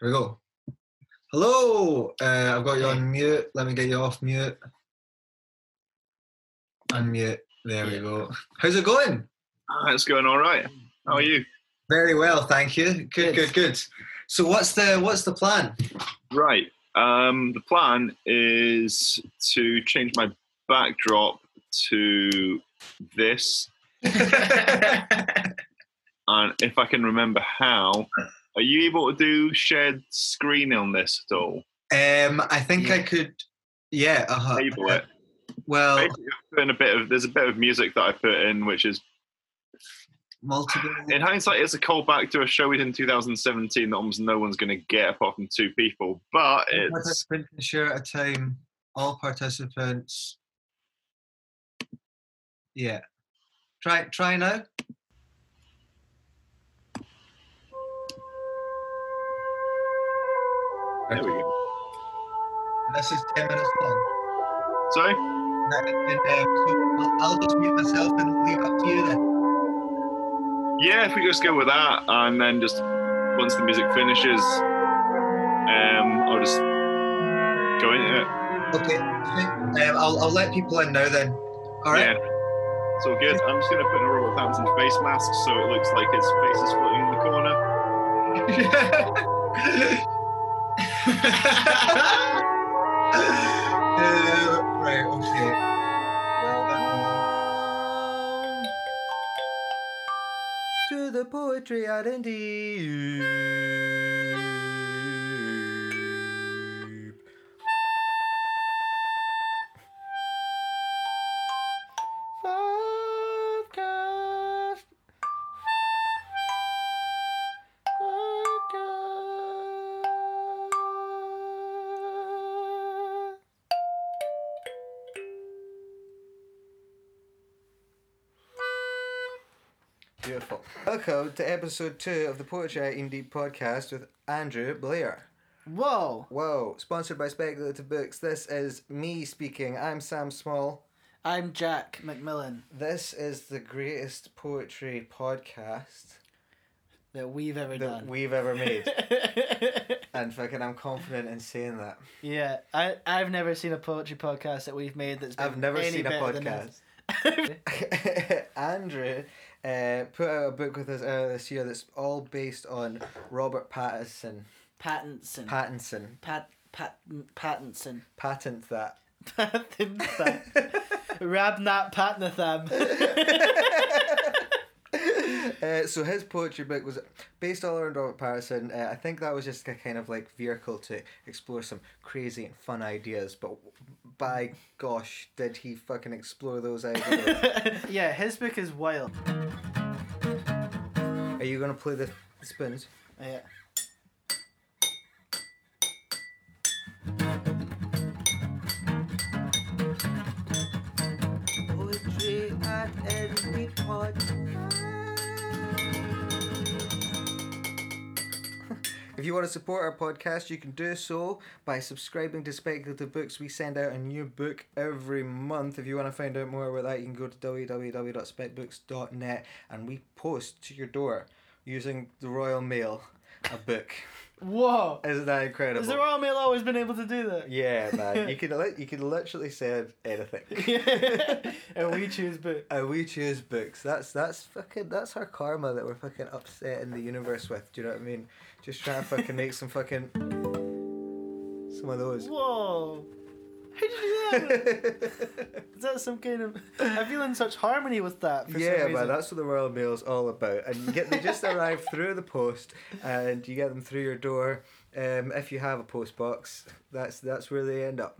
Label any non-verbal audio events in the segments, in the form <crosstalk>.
Here we go. Hello. Uh, I've got you on mute. Let me get you off mute. Unmute. There we go. How's it going? Ah, it's going all right. How are you? Very well, thank you. Good, good, good. So what's the what's the plan? Right. Um, the plan is to change my backdrop to this, <laughs> and if I can remember how, are you able to do shared screen on this at all? um, I think I could. Yeah. Uh-huh. Enable it. Well, Basically, I've put in a bit of there's a bit of music that I put in, which is multiple. <sighs> in hindsight, it's a callback to a show we did in 2017 that almost no one's going to get apart from two people. But One it's participant can share at a time. All participants. Yeah. Try try now. There we go. This is ten minutes long. Sorry. And, um, so I'll, I'll just mute myself and leave it up to you then. Yeah, if we just go with that, and then just once the music finishes, um, I'll just go into it. Okay. Um, I'll, I'll let people in now then. All right. Yeah. It's all good. I'm just gonna put in a Robert Pattinson face mask so it looks like his face is floating in the corner. <laughs> Uh, <laughs> right. Okay. to the poetry identity. Welcome to episode two of the Poetry Indie podcast with Andrew Blair. Whoa! Whoa, sponsored by Speculative Books. This is me speaking. I'm Sam Small. I'm Jack McMillan This is the greatest poetry podcast that we've ever that done. we've ever made. <laughs> and fucking, I'm confident in saying that. yeah, I I've never seen a poetry podcast that we've made that's been I've never any seen a podcast. <laughs> <laughs> Andrew uh, put out a book with us earlier this year that's all based on Robert Pattinson. Pattinson. Pattinson. Pat Pat Pattinson. <laughs> Patent that. Pattinson. Rabnat Patnatham. <laughs> <laughs> uh, so his poetry book was based all around Robert Pattinson. Uh, I think that was just a kind of like vehicle to explore some crazy and fun ideas. But by gosh, did he fucking explore those <laughs> ideas? yeah, his book is wild. Are you gonna play the spins? Yeah. If you want to support our podcast, you can do so by subscribing to Speculative Books. We send out a new book every month. If you want to find out more about that, you can go to www.specbooks.net and we post to your door using the Royal Mail a book. <laughs> Whoa! Isn't that incredible? Has the Royal Mail always been able to do that? yeah, man. You <laughs> could li- you could literally say anything. <laughs> and we choose book. And we choose books. That's that's fucking that's our karma that we're fucking upsetting the universe with. Do you know what I mean? Just trying to fucking make some fucking some of those. Whoa! How did you do that? <laughs> Is that some kind of? I feel in such harmony with that. For yeah, man, that's what the Royal Mail's all about. And you get they just <laughs> arrive through the post, and you get them through your door. Um, if you have a post box, that's that's where they end up.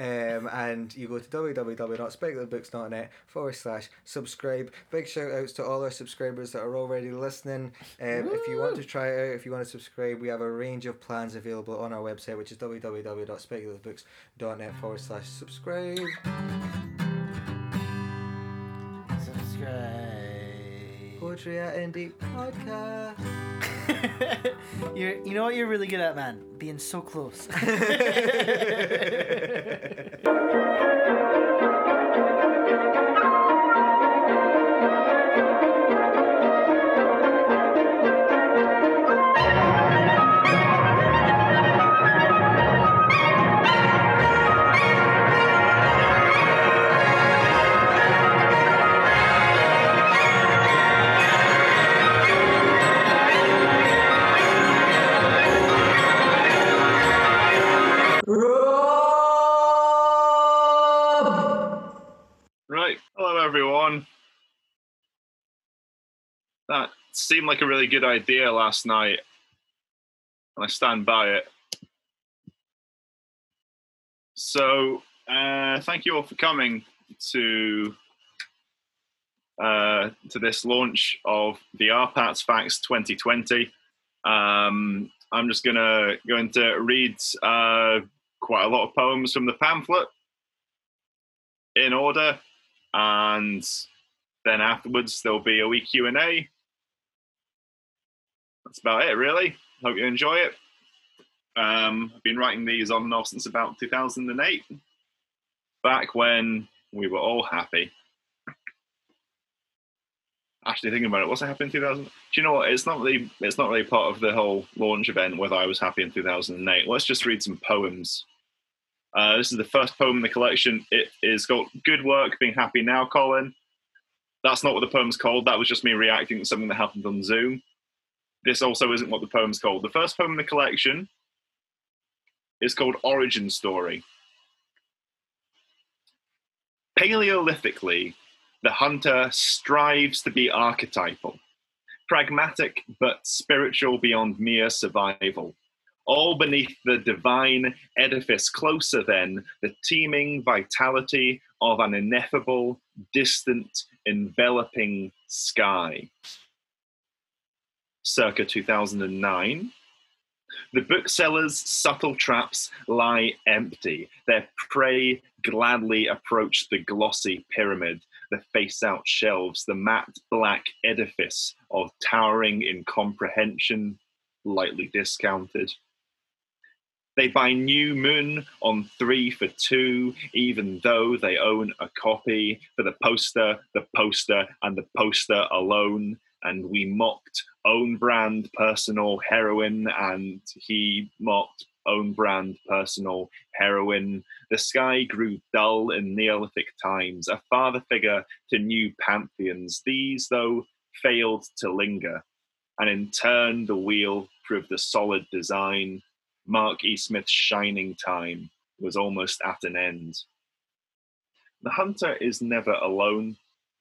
Um, and you go to www.speculativebooks.net forward slash subscribe. Big shout outs to all our subscribers that are already listening. Um, if you want to try it out, if you want to subscribe, we have a range of plans available on our website, which is www.speculativebooks.net forward slash subscribe. Subscribe. Poetry at Indie Podcast. <laughs> you're, you know what you're really good at, man? Being so close. <laughs> <laughs> seemed like a really good idea last night, and I stand by it. So, uh, thank you all for coming to uh, to this launch of the RPATS Facts 2020. Um, I'm just gonna going to read uh, quite a lot of poems from the pamphlet in order, and then afterwards there'll be a wee Q and A. That's about it, really. Hope you enjoy it. Um, I've been writing these on and off since about 2008, back when we were all happy. Actually, thinking about it, what's happened in 2000? Do you know what? It's not really, it's not really part of the whole launch event whether I was happy in 2008. Let's just read some poems. Uh, this is the first poem in the collection. It is called "Good Work, Being Happy Now." Colin. That's not what the poem's called. That was just me reacting to something that happened on Zoom. This also isn't what the poem's called. The first poem in the collection is called Origin Story. Paleolithically, the hunter strives to be archetypal, pragmatic but spiritual beyond mere survival. All beneath the divine edifice, closer than the teeming vitality of an ineffable, distant, enveloping sky. Circa 2009, the bookseller's subtle traps lie empty. Their prey gladly approach the glossy pyramid, the face out shelves, the matte black edifice of towering incomprehension, lightly discounted. They buy New Moon on three for two, even though they own a copy for the poster, the poster, and the poster alone. And we mocked own brand personal heroin, and he mocked own brand personal heroin. The sky grew dull in Neolithic times, a father figure to new pantheons. These, though, failed to linger, and in turn, the wheel proved a solid design. Mark E. Smith's shining time was almost at an end. The hunter is never alone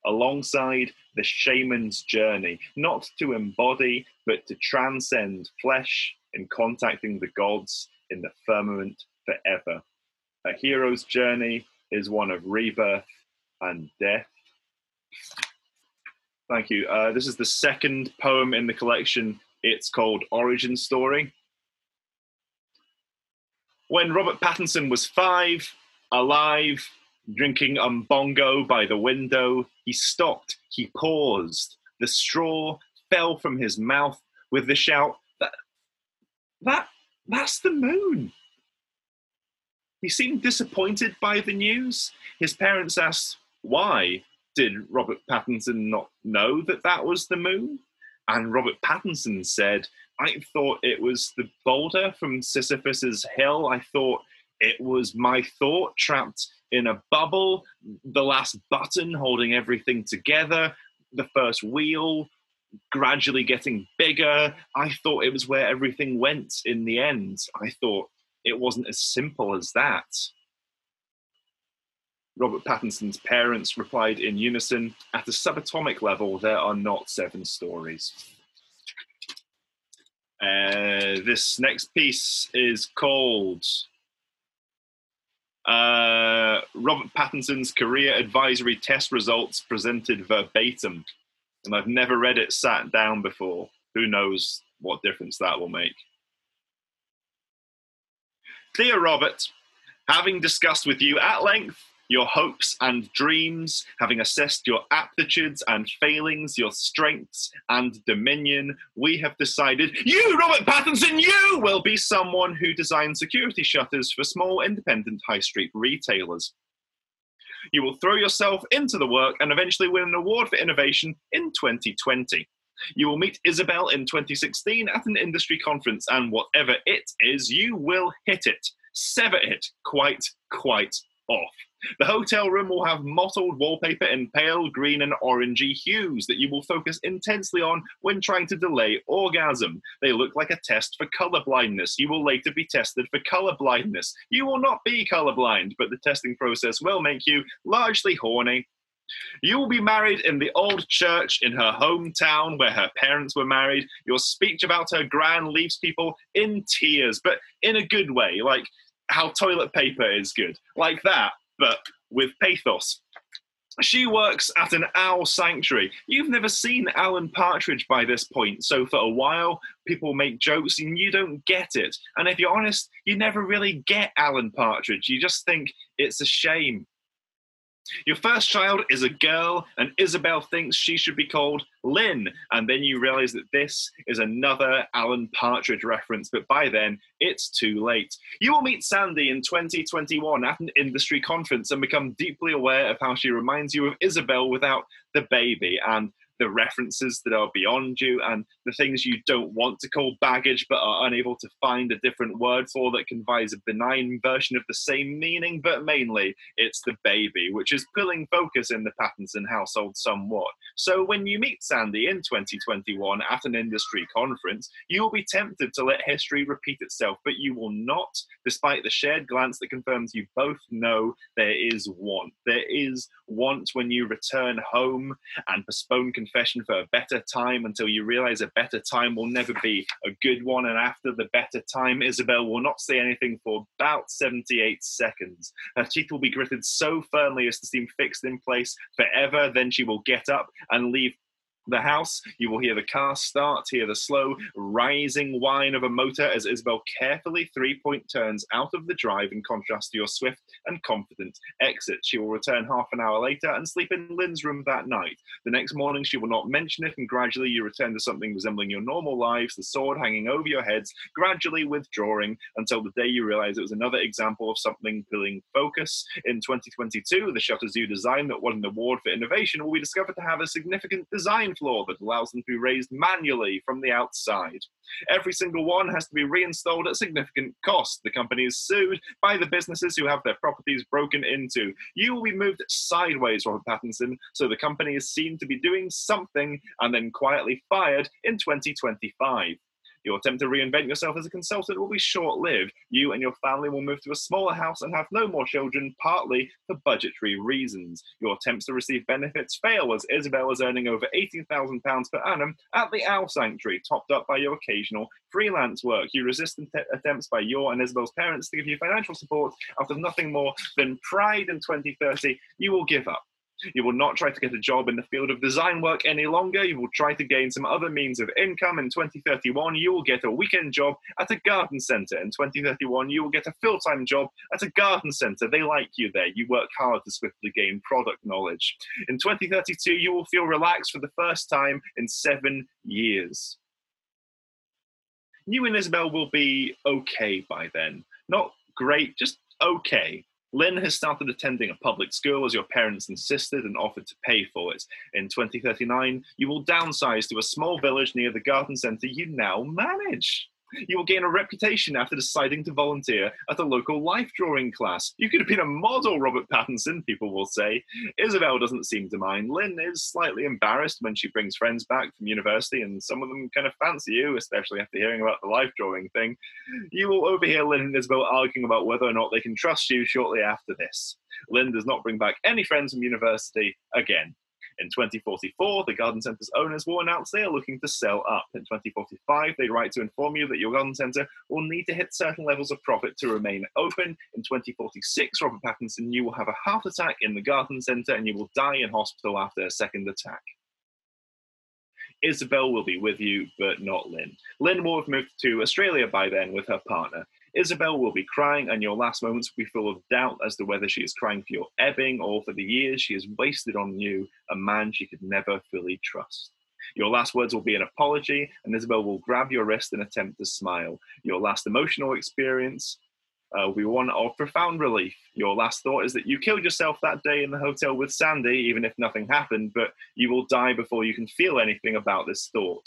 alongside the shaman's journey, not to embody, but to transcend flesh in contacting the gods in the firmament forever. A hero's journey is one of rebirth and death. Thank you. Uh, this is the second poem in the collection. It's called Origin Story. When Robert Pattinson was five, alive, drinking umbongo by the window, he stopped, he paused. The straw fell from his mouth with the shout, That, that, that's the moon. He seemed disappointed by the news. His parents asked, Why did Robert Pattinson not know that that was the moon? And Robert Pattinson said, I thought it was the boulder from Sisyphus's hill. I thought it was my thought trapped in a bubble, the last button holding everything together, the first wheel gradually getting bigger. I thought it was where everything went in the end. I thought it wasn't as simple as that. Robert Pattinson's parents replied in unison At a subatomic level, there are not seven stories. Uh, this next piece is called uh, Robert Pattinson's career advisory test results presented verbatim. And I've never read it sat down before. Who knows what difference that will make? Dear Robert, having discussed with you at length your hopes and dreams, having assessed your aptitudes and failings, your strengths and dominion, we have decided you, Robert Pattinson, you will be someone who designs security shutters for small independent high street retailers. You will throw yourself into the work and eventually win an award for innovation in 2020. You will meet Isabel in 2016 at an industry conference, and whatever it is, you will hit it, sever it quite, quite off. The hotel room will have mottled wallpaper in pale green and orangey hues that you will focus intensely on when trying to delay orgasm. They look like a test for color blindness. You will later be tested for color blindness. You will not be colorblind, but the testing process will make you largely horny You will be married in the old church in her hometown where her parents were married. Your speech about her grand leaves people in tears, but in a good way, like how toilet paper is good. Like that, but with pathos. She works at an owl sanctuary. You've never seen Alan Partridge by this point, so for a while, people make jokes and you don't get it. And if you're honest, you never really get Alan Partridge. You just think it's a shame. Your first child is a girl, and Isabel thinks she should be called Lynn. And then you realize that this is another Alan Partridge reference, but by then it's too late. You will meet Sandy in 2021 at an industry conference and become deeply aware of how she reminds you of Isabel without the baby. And the references that are beyond you and the things you don't want to call baggage but are unable to find a different word for that conveys a benign version of the same meaning, but mainly it's the baby, which is pulling focus in the Pattinson household somewhat. So when you meet Sandy in 2021 at an industry conference, you will be tempted to let history repeat itself, but you will not, despite the shared glance that confirms you both know there is want. There is want when you return home and postpone confession for a better time until you realize a better time will never be a good one. And after the better time, Isabel will not say anything for about 78 seconds. Her teeth will be gritted so firmly as to seem fixed in place forever. Then she will get up and leave the house. You will hear the car start, hear the slow rising whine of a motor as Isabel carefully three point turns out of the drive in contrast to your swift and confident exit. She will return half an hour later and sleep in Lynn's room that night. The next morning, she will not mention it, and gradually you return to something resembling your normal lives, the sword hanging over your heads, gradually withdrawing until the day you realize it was another example of something pulling focus. In 2022, the Shutter Zoo design that won an award for innovation will be discovered to have a significant design flaw that allows them to be raised manually from the outside. Every single one has to be reinstalled at significant cost. The company is sued by the businesses who have their properties broken into. You will be moved sideways, Robert Pattinson, so the company is seen to be doing something and then quietly fired in 2025. Your attempt to reinvent yourself as a consultant will be short lived. You and your family will move to a smaller house and have no more children, partly for budgetary reasons. Your attempts to receive benefits fail as Isabel is earning over £18,000 per annum at the Owl Sanctuary, topped up by your occasional freelance work. You resist attempts by your and Isabel's parents to give you financial support out of nothing more than pride in 2030. You will give up. You will not try to get a job in the field of design work any longer. You will try to gain some other means of income. In 2031, you will get a weekend job at a garden centre. In 2031, you will get a full time job at a garden centre. They like you there. You work hard to swiftly gain product knowledge. In 2032, you will feel relaxed for the first time in seven years. You and Isabel will be okay by then. Not great, just okay. Lynn has started attending a public school as your parents insisted and offered to pay for it. In 2039, you will downsize to a small village near the garden centre you now manage. You will gain a reputation after deciding to volunteer at a local life drawing class. You could have been a model, Robert Pattinson, people will say. Isabel doesn't seem to mind. Lynn is slightly embarrassed when she brings friends back from university, and some of them kind of fancy you, especially after hearing about the life drawing thing. You will overhear Lynn and Isabel arguing about whether or not they can trust you shortly after this. Lynn does not bring back any friends from university again. In 2044, the garden centre's owners will announce they are looking to sell up. In 2045, they write to inform you that your garden centre will need to hit certain levels of profit to remain open. In 2046, Robert Pattinson, you will have a heart attack in the garden centre and you will die in hospital after a second attack. Isabel will be with you, but not Lynn. Lynn will have moved to Australia by then with her partner. Isabel will be crying, and your last moments will be full of doubt as to whether she is crying for your ebbing or for the years she has wasted on you, a man she could never fully trust. Your last words will be an apology, and Isabel will grab your wrist and attempt to smile. Your last emotional experience uh, will be one of profound relief. Your last thought is that you killed yourself that day in the hotel with Sandy, even if nothing happened, but you will die before you can feel anything about this thought.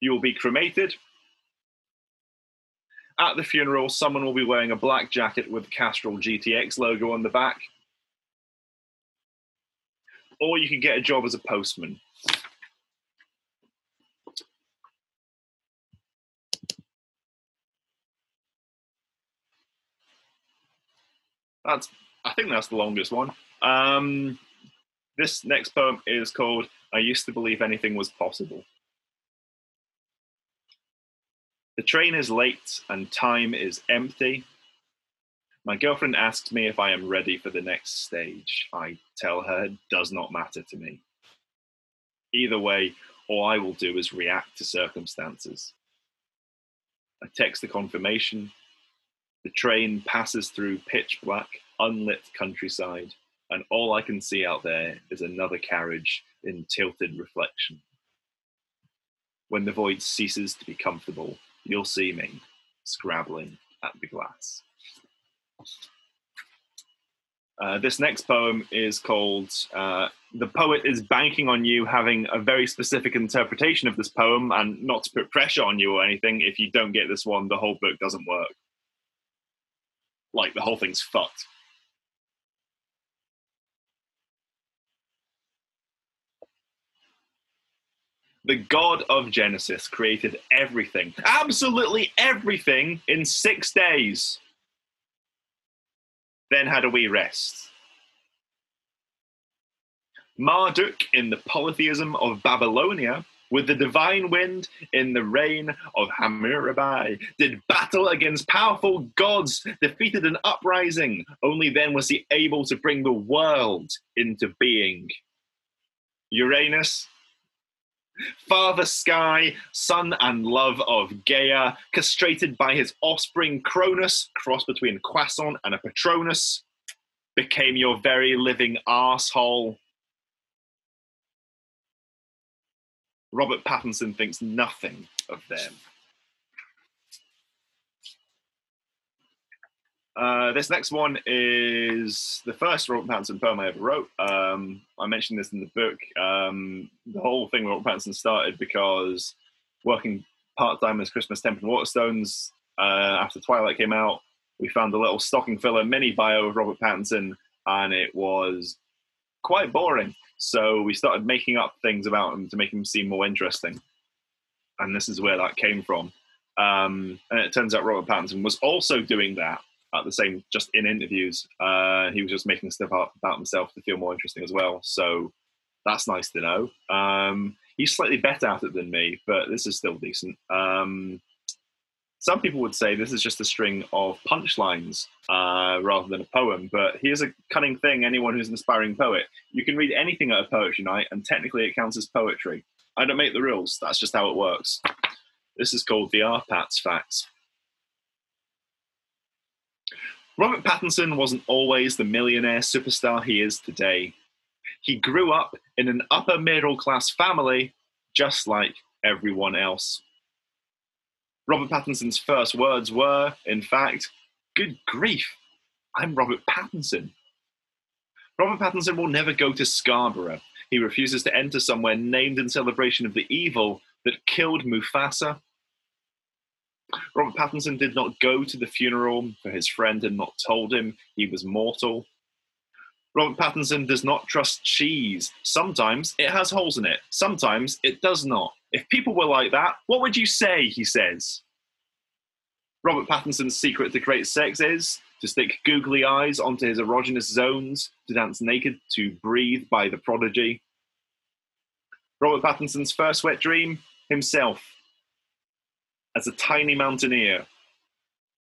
You will be cremated, at the funeral, someone will be wearing a black jacket with Castrol GTX logo on the back. Or you can get a job as a postman. That's I think that's the longest one. Um, this next poem is called I Used to Believe Anything Was Possible. The train is late and time is empty. My girlfriend asks me if I am ready for the next stage. I tell her it does not matter to me. Either way, all I will do is react to circumstances. I text the confirmation. The train passes through pitch black, unlit countryside, and all I can see out there is another carriage in tilted reflection. When the void ceases to be comfortable, you'll see me scrabbling at the glass. Uh, this next poem is called uh, The Poet is Banking on You having a very specific interpretation of this poem and not to put pressure on you or anything. If you don't get this one, the whole book doesn't work. Like, the whole thing's fucked. The God of Genesis created everything, absolutely everything, in six days then had a wee rest. Marduk in the polytheism of Babylonia, with the divine wind in the reign of Hammurabi, did battle against powerful gods, defeated an uprising. Only then was he able to bring the world into being. Uranus, father sky, son and love of Gaia, castrated by his offspring Cronus, cross between Quason and a Patronus, became your very living asshole. Robert Pattinson thinks nothing of them. Uh, this next one is the first Robert Pattinson poem I ever wrote. Um, I mentioned this in the book. Um, the whole thing with Robert Pattinson started because working part time as Christmas Temp and Waterstones uh, after Twilight came out, we found a little stocking filler mini bio of Robert Pattinson, and it was quite boring. So we started making up things about him to make him seem more interesting. And this is where that came from. Um, and it turns out Robert Pattinson was also doing that at the same just in interviews uh, he was just making stuff up about himself to feel more interesting as well. So that's nice to know. Um, he's slightly better at it than me but this is still decent. Um, some people would say this is just a string of punchlines uh, rather than a poem but here's a cunning thing anyone who's an aspiring poet. You can read anything at a poetry night and technically it counts as poetry. I don't make the rules that's just how it works. This is called the Arpats facts Robert Pattinson wasn't always the millionaire superstar he is today. He grew up in an upper middle class family, just like everyone else. Robert Pattinson's first words were, in fact, Good grief, I'm Robert Pattinson. Robert Pattinson will never go to Scarborough. He refuses to enter somewhere named in celebration of the evil that killed Mufasa Robert Pattinson did not go to the funeral, for his friend had not told him he was mortal. Robert Pattinson does not trust cheese. Sometimes it has holes in it, sometimes it does not. If people were like that, what would you say? He says. Robert Pattinson's secret to great sex is to stick googly eyes onto his erogenous zones, to dance naked, to breathe by the prodigy. Robert Pattinson's first wet dream himself as a tiny mountaineer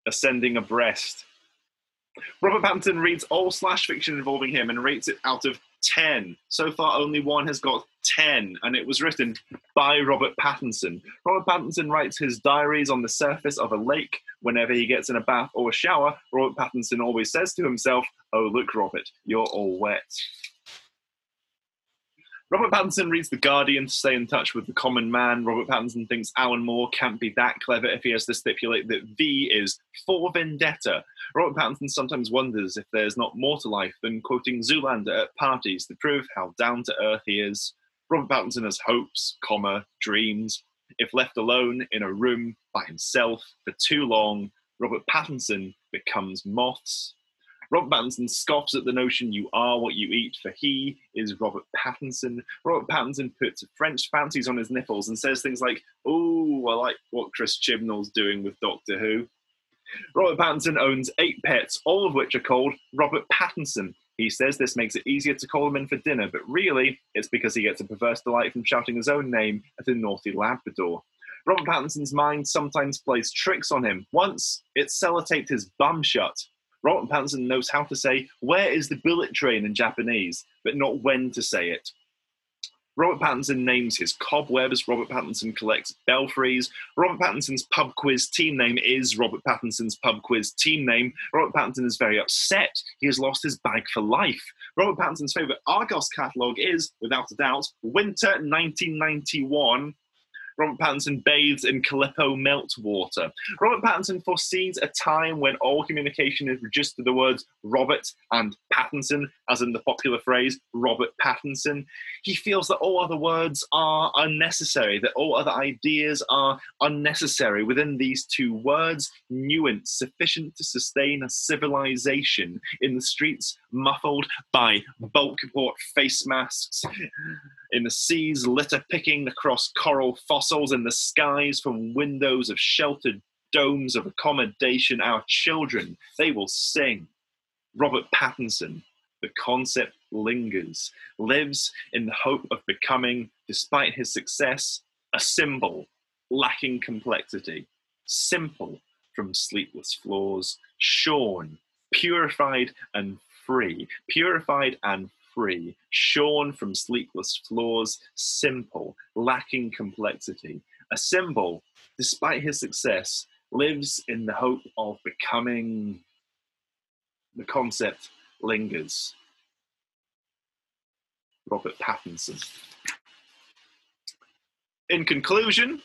ascending abreast. Robert Pattinson reads all slash fiction involving him and rates it out of 10. So far, only one has got 10, and it was written by Robert Pattinson. Robert Pattinson writes his diaries on the surface of a lake whenever he gets in a bath or a shower. Robert Pattinson always says to himself, Oh, look, Robert, you're all wet. Robert Pattinson reads The Guardian to stay in touch with the common man. Robert Pattinson thinks Alan Moore can't be that clever if he has to stipulate that V is for Vendetta. Robert Pattinson sometimes wonders if there's not more to life than quoting Zoolander at parties to prove how down to earth he is. Robert Pattinson has hopes, comma, dreams. If left alone in a room by himself for too long, Robert Pattinson becomes moths. Robert Pattinson scoffs at the notion you are what you eat, for he is Robert Pattinson. Robert Pattinson puts French fancies on his nipples and says things like, Oh, I like what Chris Chibnall's doing with Doctor Who. Robert Pattinson owns eight pets, all of which are called Robert Pattinson. He says this makes it easier to call him in for dinner, but really, it's because he gets a perverse delight from shouting his own name at a naughty Labrador. Robert Pattinson's mind sometimes plays tricks on him. Once, it sellotaped his bum shut. Robert Pattinson knows how to say, Where is the bullet train in Japanese, but not when to say it. Robert Pattinson names his cobwebs. Robert Pattinson collects belfries. Robert Pattinson's pub quiz team name is Robert Pattinson's pub quiz team name. Robert Pattinson is very upset. He has lost his bag for life. Robert Pattinson's favourite Argos catalogue is, without a doubt, Winter 1991 Robert Pattinson bathes in Calippo meltwater. Robert Pattinson foresees a time when all communication is reduced to the words Robert and Pattinson, as in the popular phrase Robert Pattinson. He feels that all other words are unnecessary, that all other ideas are unnecessary. Within these two words, nuance sufficient to sustain a civilization in the streets muffled by bulk port face masks, in the seas litter picking across coral fossils, in the skies from windows of sheltered domes of accommodation, our children, they will sing. Robert Pattinson, the concept lingers, lives in the hope of becoming, despite his success, a symbol lacking complexity, simple from sleepless floors, shorn, purified and free, purified and free, shorn from sleepless floors, simple, lacking complexity. A symbol, despite his success, lives in the hope of becoming. The concept lingers. Robert Pattinson. In conclusion,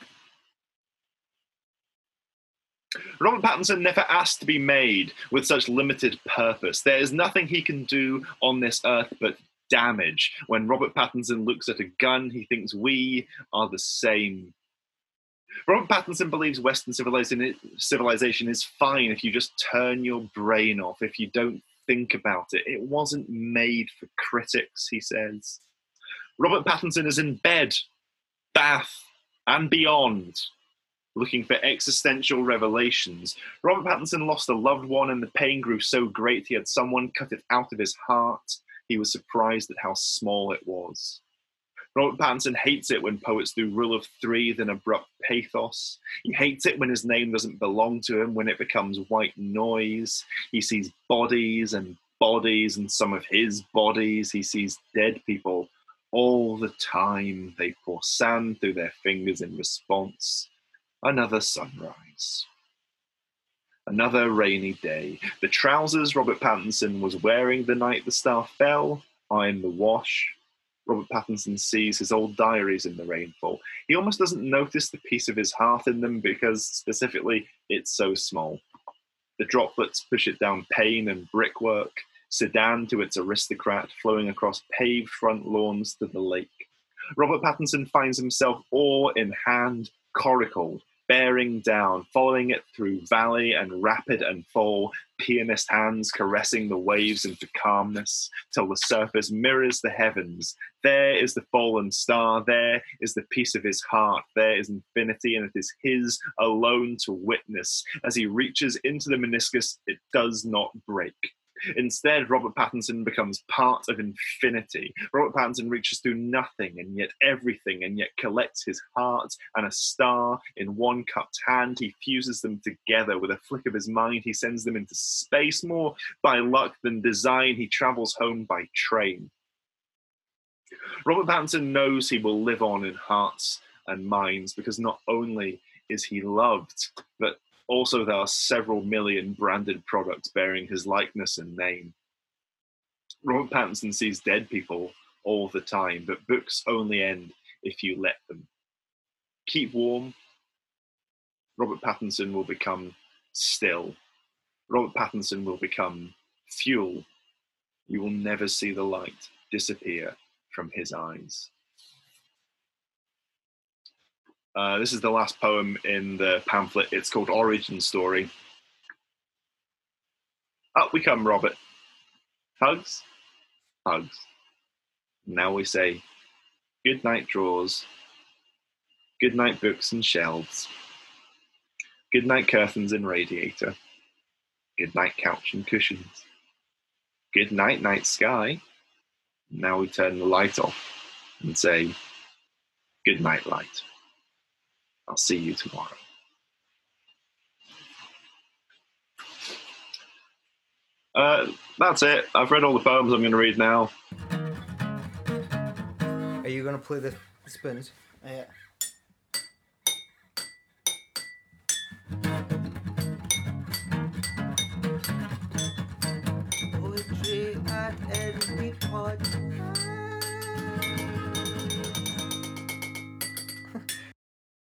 Robert Pattinson never asked to be made with such limited purpose. There is nothing he can do on this earth but damage. When Robert Pattinson looks at a gun, he thinks we are the same. Robert Pattinson believes Western civilization is fine if you just turn your brain off, if you don't think about it. It wasn't made for critics, he says. Robert Pattinson is in bed, bath, and beyond looking for existential revelations. Robert Pattinson lost a loved one, and the pain grew so great he had someone cut it out of his heart. He was surprised at how small it was. Robert Pattinson hates it when poets do rule of three, then abrupt pathos. He hates it when his name doesn't belong to him, when it becomes white noise. He sees bodies and bodies and some of his bodies. He sees dead people all the time. They pour sand through their fingers in response. Another sunrise. Another rainy day. The trousers Robert Pattinson was wearing the night the star fell are in the wash. Robert Pattinson sees his old diaries in the rainfall. He almost doesn't notice the piece of his heart in them because, specifically, it's so small. The droplets push it down pane and brickwork, sedan to its aristocrat, flowing across paved front lawns to the lake. Robert Pattinson finds himself oar in hand, coracled, bearing down, following it through valley and rapid and fall, pianist hands caressing the waves into calmness till the surface mirrors the heavens. There is the fallen star, there is the piece of his heart, there is infinity, and it is his alone to witness. As he reaches into the meniscus, it does not break. Instead, Robert Pattinson becomes part of infinity. Robert Pattinson reaches through nothing and yet everything, and yet collects his heart and a star in one cupped hand. He fuses them together with a flick of his mind. He sends them into space. More by luck than design, he travels home by train. Robert Pattinson knows he will live on in hearts and minds because not only is he loved, but also, there are several million branded products bearing his likeness and name. Robert Pattinson sees dead people all the time, but books only end if you let them. Keep warm. Robert Pattinson will become still. Robert Pattinson will become fuel. You will never see the light disappear from his eyes. Uh, this is the last poem in the pamphlet. It's called Origin Story. Up we come, Robert. Hugs, hugs. Now we say, good night, drawers. Good night, books and shelves. Good night, curtains and radiator. Good night, couch and cushions. good night, night sky. Now we turn the light off and say, good night, light. I'll see you tomorrow. Uh, that's it. I've read all the poems I'm going to read now. Are you going to play the spoons? Yeah. Poetry at any podcast.